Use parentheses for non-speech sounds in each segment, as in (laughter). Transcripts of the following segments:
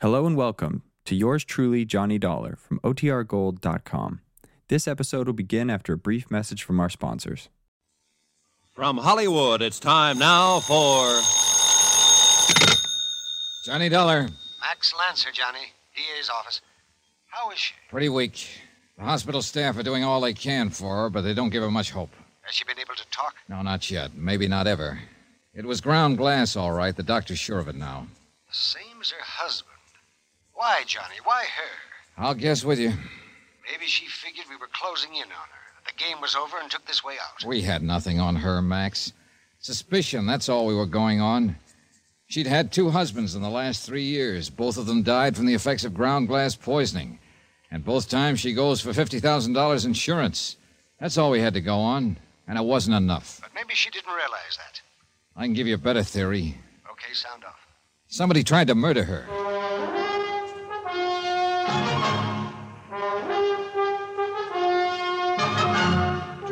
Hello and welcome to yours truly, Johnny Dollar from OTRGold.com. This episode will begin after a brief message from our sponsors. From Hollywood, it's time now for. Johnny Dollar, Max Lancer, Johnny. DA's office. How is she? pretty weak. The hospital staff are doing all they can for her, but they don't give her much hope. Has she been able to talk? No, not yet. Maybe not ever. It was ground glass, all right. The doctor's sure of it now. The same as her husband. Why, Johnny? Why her? I'll guess with you. Maybe she figured we were closing in on her. That the game was over and took this way out. We had nothing on her, Max. Suspicion, that's all we were going on. She'd had two husbands in the last three years. Both of them died from the effects of ground glass poisoning. And both times she goes for $50,000 insurance. That's all we had to go on. And it wasn't enough. But maybe she didn't realize that. I can give you a better theory. Okay, sound off. Somebody tried to murder her.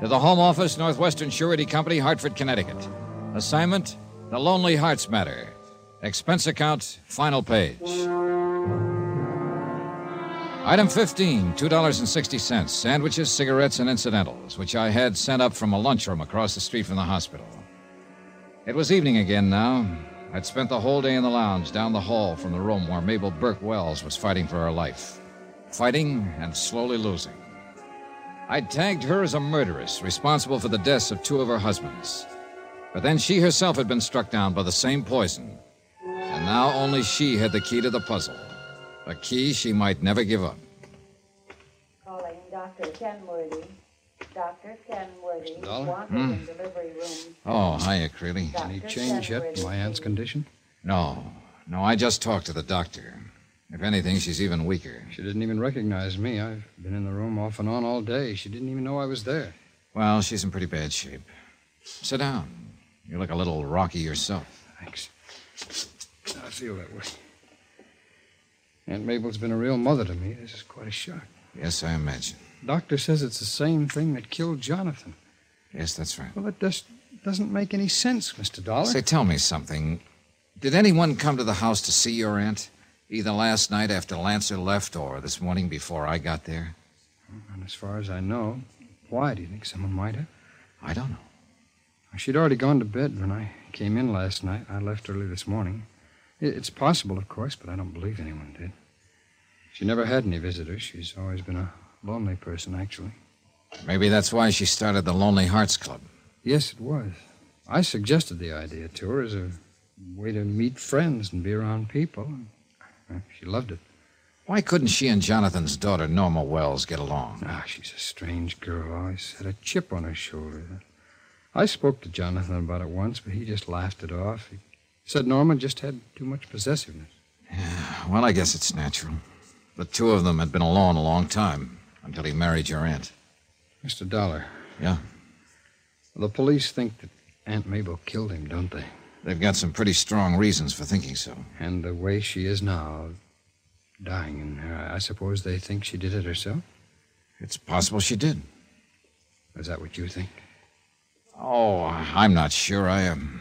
to the Home Office, Northwestern Surety Company, Hartford, Connecticut. Assignment The Lonely Hearts Matter. Expense account, final page. Item 15, $2.60. Sandwiches, cigarettes, and incidentals, which I had sent up from a lunchroom across the street from the hospital. It was evening again now. I'd spent the whole day in the lounge down the hall from the room where Mabel Burke Wells was fighting for her life. Fighting and slowly losing. I'd tagged her as a murderess responsible for the deaths of two of her husbands. But then she herself had been struck down by the same poison. And now only she had the key to the puzzle. A key she might never give up. Calling Dr. Kenworthy. Dr. Kenworthy. Dollar? Wanted in hmm. delivery room. Oh, hiya, Creeley. Dr. Any change yet in my aunt's condition? No, no, I just talked to the doctor. If anything, she's even weaker. She didn't even recognize me. I've been in the room off and on all day. She didn't even know I was there. Well, she's in pretty bad shape. Sit down. You look a little rocky yourself. Thanks. I feel that way. Aunt Mabel's been a real mother to me. This is quite a shock. Yes, I imagine. Doctor says it's the same thing that killed Jonathan. Yes, that's right. Well, that just doesn't make any sense, Mr. Dollar. Say, tell me something. Did anyone come to the house to see your aunt? Either last night after Lancer left or this morning before I got there? And as far as I know, why do you think someone might have? I don't know. She'd already gone to bed when I came in last night. I left early this morning. It's possible, of course, but I don't believe anyone did. She never had any visitors. She's always been a lonely person, actually. Maybe that's why she started the Lonely Hearts Club. Yes, it was. I suggested the idea to her as a way to meet friends and be around people. Uh, She loved it. Why couldn't she and Jonathan's daughter, Norma Wells, get along? Ah, she's a strange girl. Always had a chip on her shoulder. I spoke to Jonathan about it once, but he just laughed it off. He said Norma just had too much possessiveness. Yeah, well, I guess it's natural. The two of them had been alone a long time until he married your aunt. Mr. Dollar. Yeah? The police think that Aunt Mabel killed him, don't they? They've got some pretty strong reasons for thinking so. And the way she is now, dying, and uh, I suppose they think she did it herself? It's possible she did. Is that what you think? Oh, I'm not sure. I am.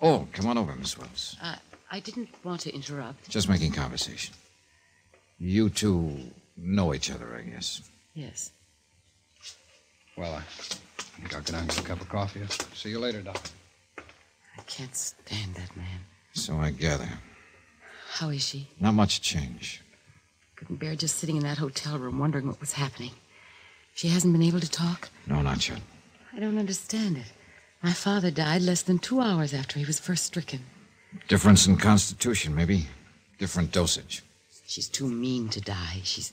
Oh, come on over, Miss Wells. Uh, I didn't want to interrupt. Just making conversation. You two know each other, I guess. Yes. Well, I think I'll get out and get a cup of coffee. See you later, Doc. I can't stand that man. So I gather. How is she? Not much change. Couldn't bear just sitting in that hotel room wondering what was happening. She hasn't been able to talk? No, not yet. I don't understand it. My father died less than two hours after he was first stricken. Difference in constitution, maybe. Different dosage. She's too mean to die. She's.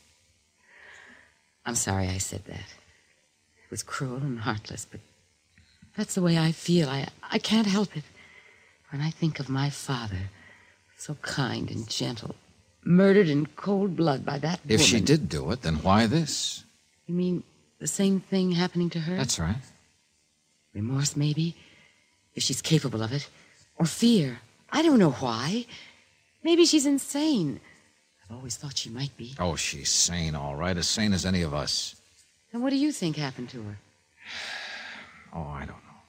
I'm sorry I said that. It was cruel and heartless, but that's the way I feel. I, I can't help it. When I think of my father, so kind and gentle, murdered in cold blood by that If she did do it, then why this? You mean the same thing happening to her? That's right. Remorse, maybe, if she's capable of it. Or fear. I don't know why. Maybe she's insane. I've always thought she might be. Oh, she's sane, all right. As sane as any of us. Then what do you think happened to her? (sighs) Oh, I don't know.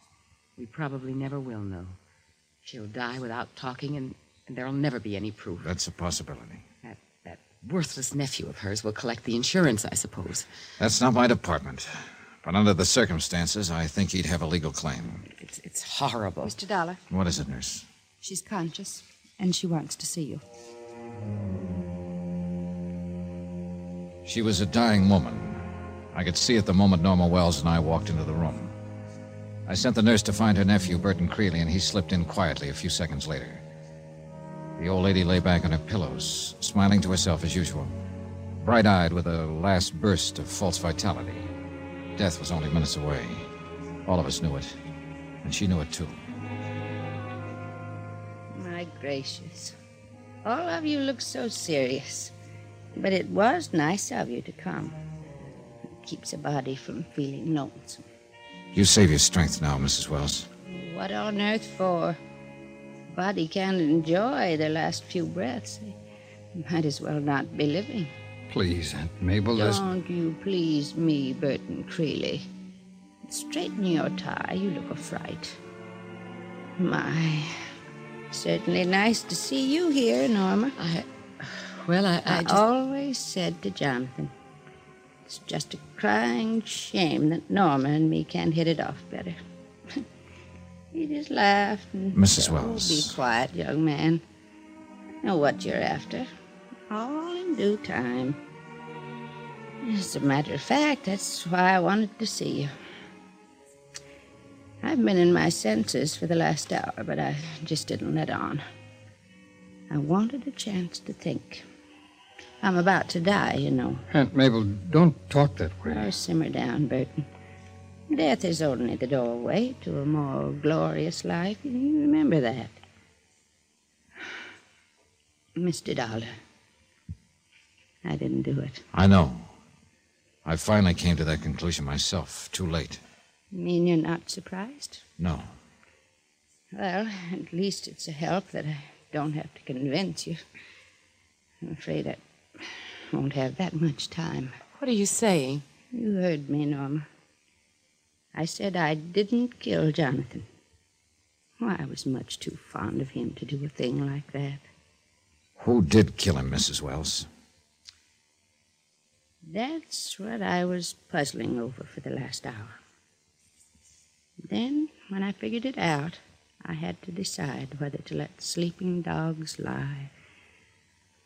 We probably never will know. She'll die without talking, and, and there'll never be any proof. That's a possibility. That, that worthless nephew of hers will collect the insurance, I suppose. That's not my department. But under the circumstances, I think he'd have a legal claim. It's, it's horrible. Mr. Dollar, What is it, nurse? she's conscious, and she wants to see you. She was a dying woman. I could see it the moment Norma Wells and I walked into the room. I sent the nurse to find her nephew, Burton Creeley, and he slipped in quietly a few seconds later. The old lady lay back on her pillows, smiling to herself as usual, bright eyed with a last burst of false vitality. Death was only minutes away. All of us knew it, and she knew it too. My gracious. All of you look so serious. But it was nice of you to come. It keeps a body from feeling lonesome. You save your strength now, Mrs. Wells. What on earth for? Body can't enjoy the last few breaths. They might as well not be living. Please, Aunt Mabel. Don't you please me, Burton Creeley. Straighten your tie. You look a fright. My. Certainly nice to see you here, Norma. I. Well, I, I, I just. always said to Jonathan, it's just a crying shame that Norma and me can't hit it off better. (laughs) he just laughed and Mrs. said, "Oh, Wells." be quiet, young man. I know what you're after. All in due time. As a matter of fact, that's why I wanted to see you. I've been in my senses for the last hour, but I just didn't let on. I wanted a chance to think. I'm about to die, you know. Aunt Mabel, don't talk that way. Oh, simmer down, Burton. Death is only the doorway to a more glorious life. You remember that. Mr. Dollar, I didn't do it. I know. I finally came to that conclusion myself. Too late. You mean you're not surprised? No. Well, at least it's a help that I don't have to convince you. I'm afraid I won't have that much time. What are you saying? You heard me, Norma. I said I didn't kill Jonathan. Why, I was much too fond of him to do a thing like that. Who did kill him, Mrs. Wells? That's what I was puzzling over for the last hour. Then, when I figured it out, I had to decide whether to let sleeping dogs lie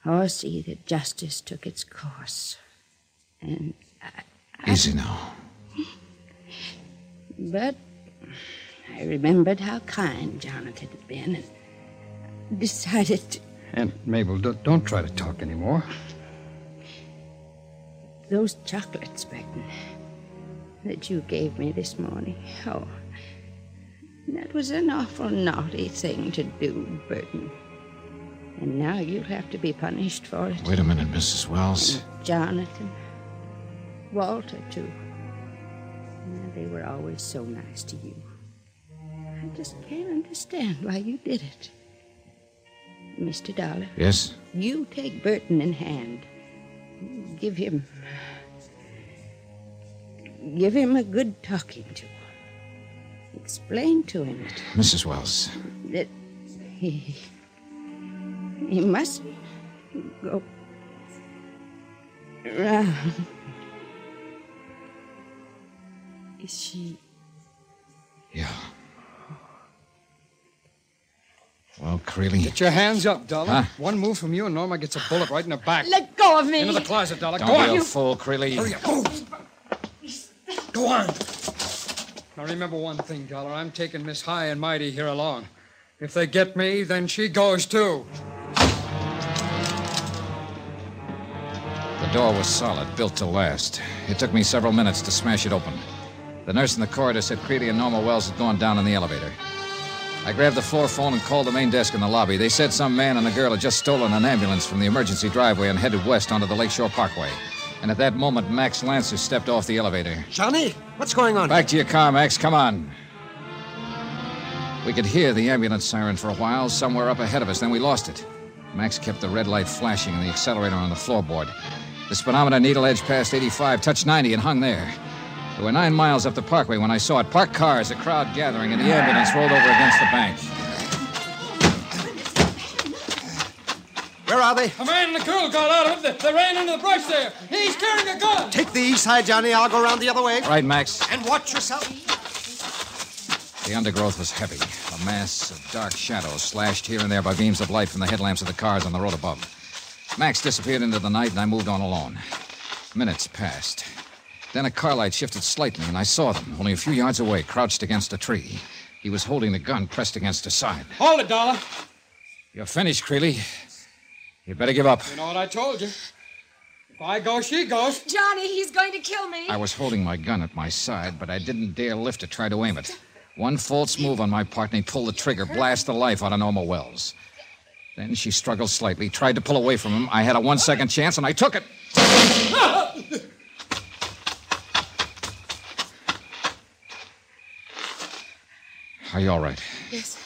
or see that justice took its course. And I, Easy now. But I remembered how kind Jonathan had been and decided to. Aunt Mabel, don't, don't try to talk anymore. Those chocolates, Burton, that you gave me this morning. Oh, that was an awful naughty thing to do, Burton. And now you'll have to be punished for it. Wait a minute, Mrs. Wells. Jonathan, Walter, too. Yeah, They were always so nice to you. I just can't understand why you did it. Mr. Dollar, Yes? you take Burton in hand. Give him. Give him a good talking to. Explain to him Mrs. Wells. that he. He mustn't go around. Is she. Yeah. Well, Creeley. Get your hands up, Dollar. Huh? One move from you, and Norma gets a bullet right in the back. Let go of me! Into the closet, Dollar. Don't Go on. be a fool, Creeley. Hurry up. Move. Go on. Now remember one thing, Dollar. I'm taking Miss High and Mighty here along. If they get me, then she goes too. The door was solid, built to last. It took me several minutes to smash it open. The nurse in the corridor said Creeley and Norma Wells had gone down in the elevator. I grabbed the floor phone and called the main desk in the lobby. They said some man and a girl had just stolen an ambulance from the emergency driveway and headed west onto the Lakeshore Parkway. And at that moment, Max Lancer stepped off the elevator. Johnny, what's going on? Back to your car, Max. Come on. We could hear the ambulance siren for a while somewhere up ahead of us, then we lost it. Max kept the red light flashing and the accelerator on the floorboard. The speedometer needle edge past 85, touched 90, and hung there. We were nine miles up the parkway when I saw it. Parked cars, a crowd gathering, and the ambulance rolled over against the bank. Where are they? A man and a girl got out of it. They ran into the brush there. He's carrying a gun. Take the east side, Johnny. I'll go around the other way. Right, Max. And watch yourself. The undergrowth was heavy, a mass of dark shadows slashed here and there by beams of light from the headlamps of the cars on the road above. Max disappeared into the night, and I moved on alone. Minutes passed. Then a car light shifted slightly, and I saw them, only a few yards away, crouched against a tree. He was holding the gun pressed against his side. Hold it, Dollar. You're finished, Creeley. You better give up. You know what I told you. If I go, she goes. Johnny, he's going to kill me. I was holding my gun at my side, but I didn't dare lift to try to aim it. One false move on my part, and he pulled the trigger, blast the life out of Norma Wells. Then she struggled slightly, tried to pull away from him. I had a one second chance, and I took it. Are you all right? Yes.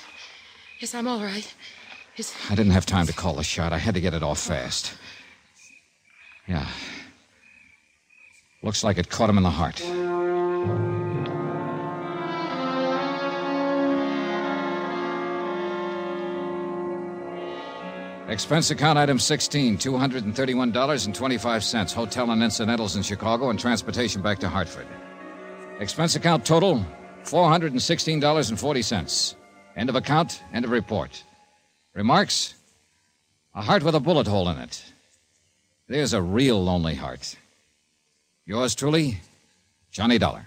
Yes, I'm all right. Is, I didn't have time to call the shot. I had to get it off fast. Yeah. Looks like it caught him in the heart. Expense account item 16, $231.25. Hotel and incidentals in Chicago and transportation back to Hartford. Expense account total, $416.40. End of account, end of report. Remarks? A heart with a bullet hole in it. There's a real lonely heart. Yours truly, Johnny Dollar.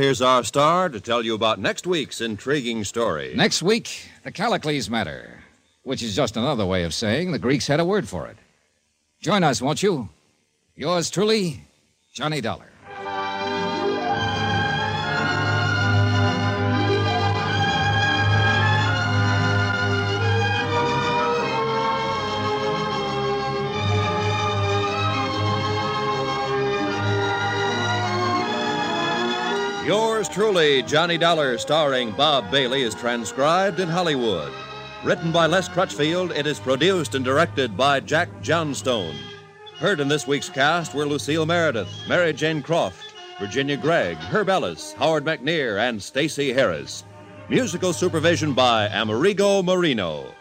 Here's our star to tell you about next week's intriguing story. Next week, the Callicles matter, which is just another way of saying the Greeks had a word for it. Join us, won't you? Yours truly, Johnny Dollar. Yours truly, Johnny Dollar, starring Bob Bailey, is transcribed in Hollywood. Written by Les Crutchfield, it is produced and directed by Jack Johnstone. Heard in this week's cast were Lucille Meredith, Mary Jane Croft, Virginia Gregg, Herb Ellis, Howard McNear, and Stacy Harris. Musical supervision by Amerigo Marino.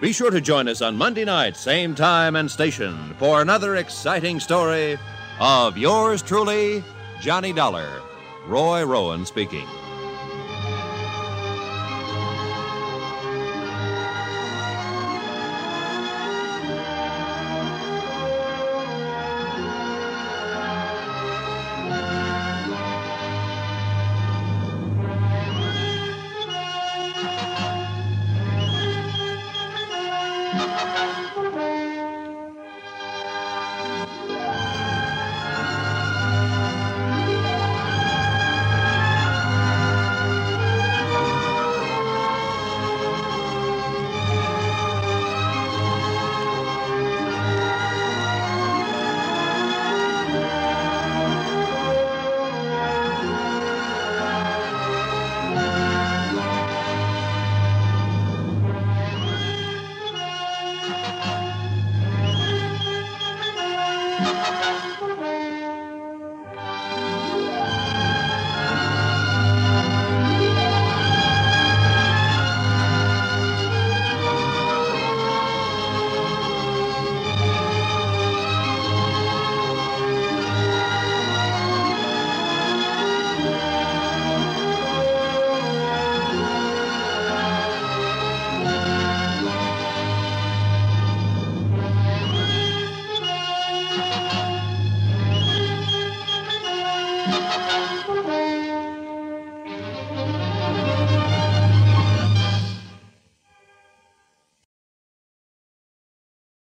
Be sure to join us on Monday night, same time and station, for another exciting story of yours truly, Johnny Dollar. Roy Rowan speaking.